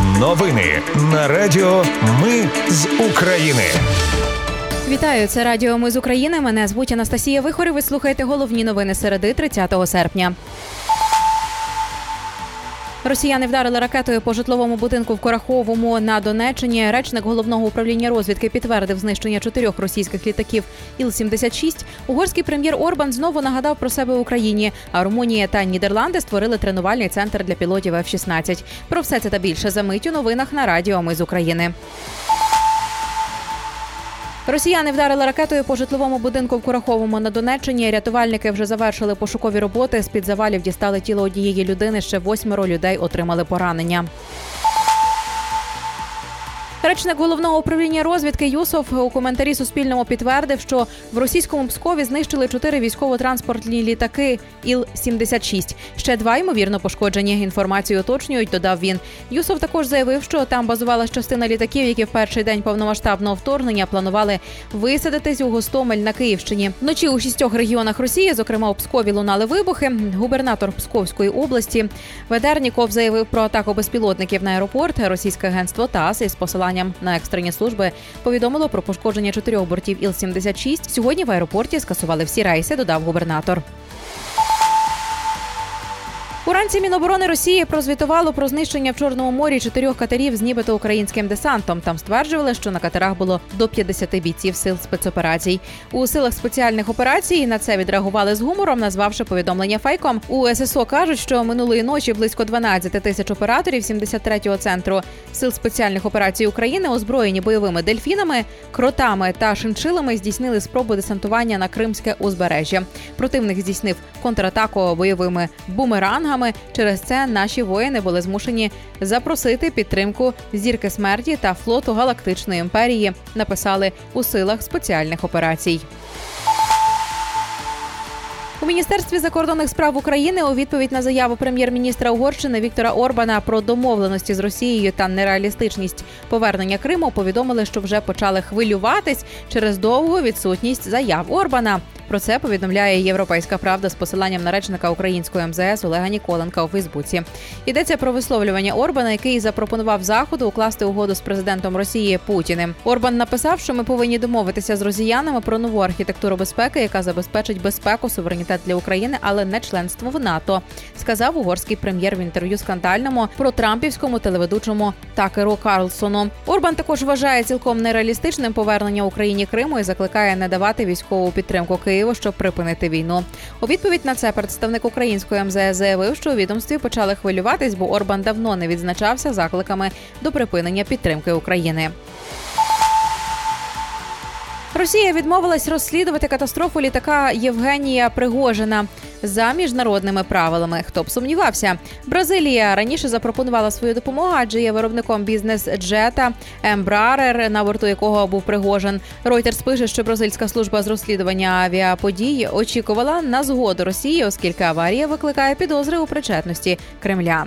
Новини на Радіо Ми з України. Вітаю, це Радіо Ми з України. Мене звуть Анастасія Вихор. Ви слухаєте головні новини середи 30 серпня. Росіяни вдарили ракетою по житловому будинку в Кораховому на Донеччині. Речник головного управління розвідки підтвердив знищення чотирьох російських літаків Іл-76. Угорський прем'єр Орбан знову нагадав про себе Україні. А Румунія та Нідерланди створили тренувальний центр для пілотів F-16. Про все це та більше за мить у новинах на Радіо Ми з України. Росіяни вдарили ракетою по житловому будинку в Кураховому на Донеччині. Рятувальники вже завершили пошукові роботи. З під завалів дістали тіло однієї людини. Ще восьмеро людей отримали поранення. Речник головного управління розвідки Юсов у коментарі Суспільному підтвердив, що в російському Пскові знищили чотири військово-транспортні літаки Іл-76. Ще два ймовірно пошкоджені. Інформацію уточнюють. Додав він. Юсов також заявив, що там базувалась частина літаків, які в перший день повномасштабного вторгнення планували висадитись у Гостомель на Київщині. Вночі у шістьох регіонах Росії, зокрема у Пскові, лунали вибухи. Губернатор Псковської області Ведерніков заявив про атаку безпілотників на аеропорт. Російське агентство ТАСС із посиланням на екстрені служби повідомило про пошкодження чотирьох бортів Іл-76. Сьогодні в аеропорті скасували всі рейси. Додав губернатор. Уранці Міноборони Росії прозвітувало про знищення в Чорному морі чотирьох катерів з нібито українським десантом. Там стверджували, що на катерах було до 50 бійців сил спецоперацій. У силах спеціальних операцій на це відреагували з гумором, назвавши повідомлення фейком. У ССО кажуть, що минулої ночі близько 12 тисяч операторів 73-го центру сил спеціальних операцій України, озброєні бойовими дельфінами, кротами та шиншилами, здійснили спробу десантування на Кримське узбережжя. Противник здійснив контратаку бойовими бумерангами. Через це наші воїни були змушені запросити підтримку зірки смерті та флоту Галактичної імперії. Написали у силах спеціальних операцій. У міністерстві закордонних справ України у відповідь на заяву прем'єр-міністра Угорщини Віктора Орбана про домовленості з Росією та нереалістичність повернення Криму повідомили, що вже почали хвилюватись через довгу відсутність заяв Орбана. Про це повідомляє Європейська Правда з посиланням на речника української МЗС Олега Ніколенка у Фейсбуці. Йдеться про висловлювання Орбана, який запропонував заходу укласти угоду з президентом Росії Путіним. Орбан написав, що ми повинні домовитися з росіянами про нову архітектуру безпеки, яка забезпечить безпеку, суверенітет для України, але не членство в НАТО. Сказав угорський прем'єр в інтерв'ю скандальному про трампівському телеведучому Такеру Карлсону. Орбан також вважає цілком нереалістичним повернення Україні Криму і закликає не давати військову підтримку Києву, щоб припинити війну. У відповідь на це представник української МЗС заявив, що у відомстві почали хвилюватись, бо Орбан давно не відзначався закликами до припинення підтримки України. Росія відмовилась розслідувати катастрофу літака Євгенія Пригожина за міжнародними правилами. Хто б сумнівався, Бразилія раніше запропонувала свою допомогу, адже є виробником бізнес-джета Ембрарер, на борту якого був Пригожин. Reuters пише, що бразильська служба з розслідування авіаподій очікувала на згоду Росії, оскільки аварія викликає підозри у причетності Кремля.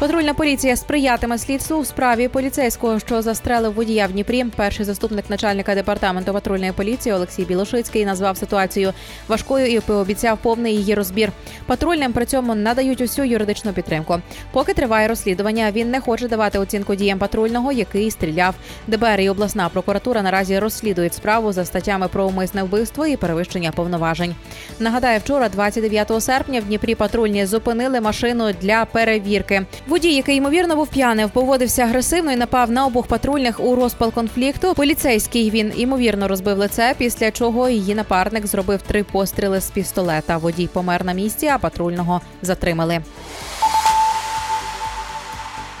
Патрульна поліція сприятиме слідству у справі поліцейського, що застрелив водія в Дніпрі. Перший заступник начальника департаменту патрульної поліції Олексій Білошицький назвав ситуацію важкою і пообіцяв повний її розбір. Патрульним при цьому надають усю юридичну підтримку. Поки триває розслідування, він не хоче давати оцінку діям патрульного, який стріляв. ДБР і обласна прокуратура наразі розслідують справу за статтями про умисне вбивство і перевищення повноважень. Нагадаю, вчора, 29 серпня, в Дніпрі патрульні зупинили машину для перевірки. Водій, який ймовірно був п'яним, поводився агресивно і напав на обох патрульних у розпал конфлікту. Поліцейський він ймовірно розбив лице, після чого її напарник зробив три постріли з пістолета. Водій помер на місці, а патрульного затримали.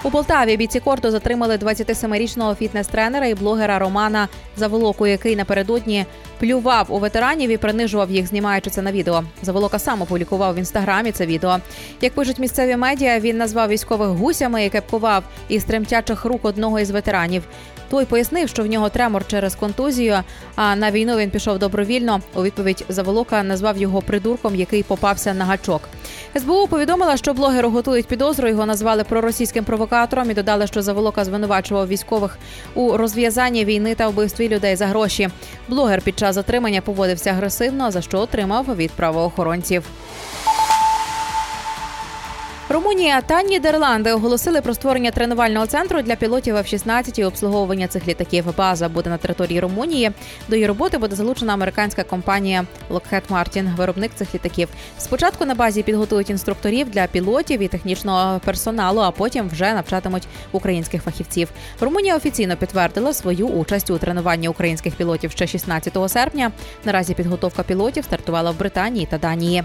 У Полтаві бійці корту затримали 27-річного фітнес-тренера і блогера Романа Заволоку, який напередодні плював у ветеранів і принижував їх, знімаючи це на відео. Заволока сам опублікував в інстаграмі це відео. Як пишуть місцеві медіа, він назвав військових гусями і кепкував із тремтячих рук одного із ветеранів. Той пояснив, що в нього тремор через контузію. А на війну він пішов добровільно. У відповідь Заволока назвав його придурком, який попався на гачок. СБУ повідомила, що блогеру готують підозру. Його назвали проросійським провокатором і додали, що Заволока звинувачував військових у розв'язанні війни та вбивстві людей за гроші. Блогер під час затримання поводився агресивно, за що отримав від правоохоронців. Румунія та Нідерланди оголосили про створення тренувального центру для пілотів F-16 і обслуговування цих літаків. База буде на території Румунії. До її роботи буде залучена американська компанія Lockheed Martin, виробник цих літаків. Спочатку на базі підготують інструкторів для пілотів і технічного персоналу, а потім вже навчатимуть українських фахівців. Румунія офіційно підтвердила свою участь у тренуванні українських пілотів ще 16 серпня. Наразі підготовка пілотів стартувала в Британії та Данії.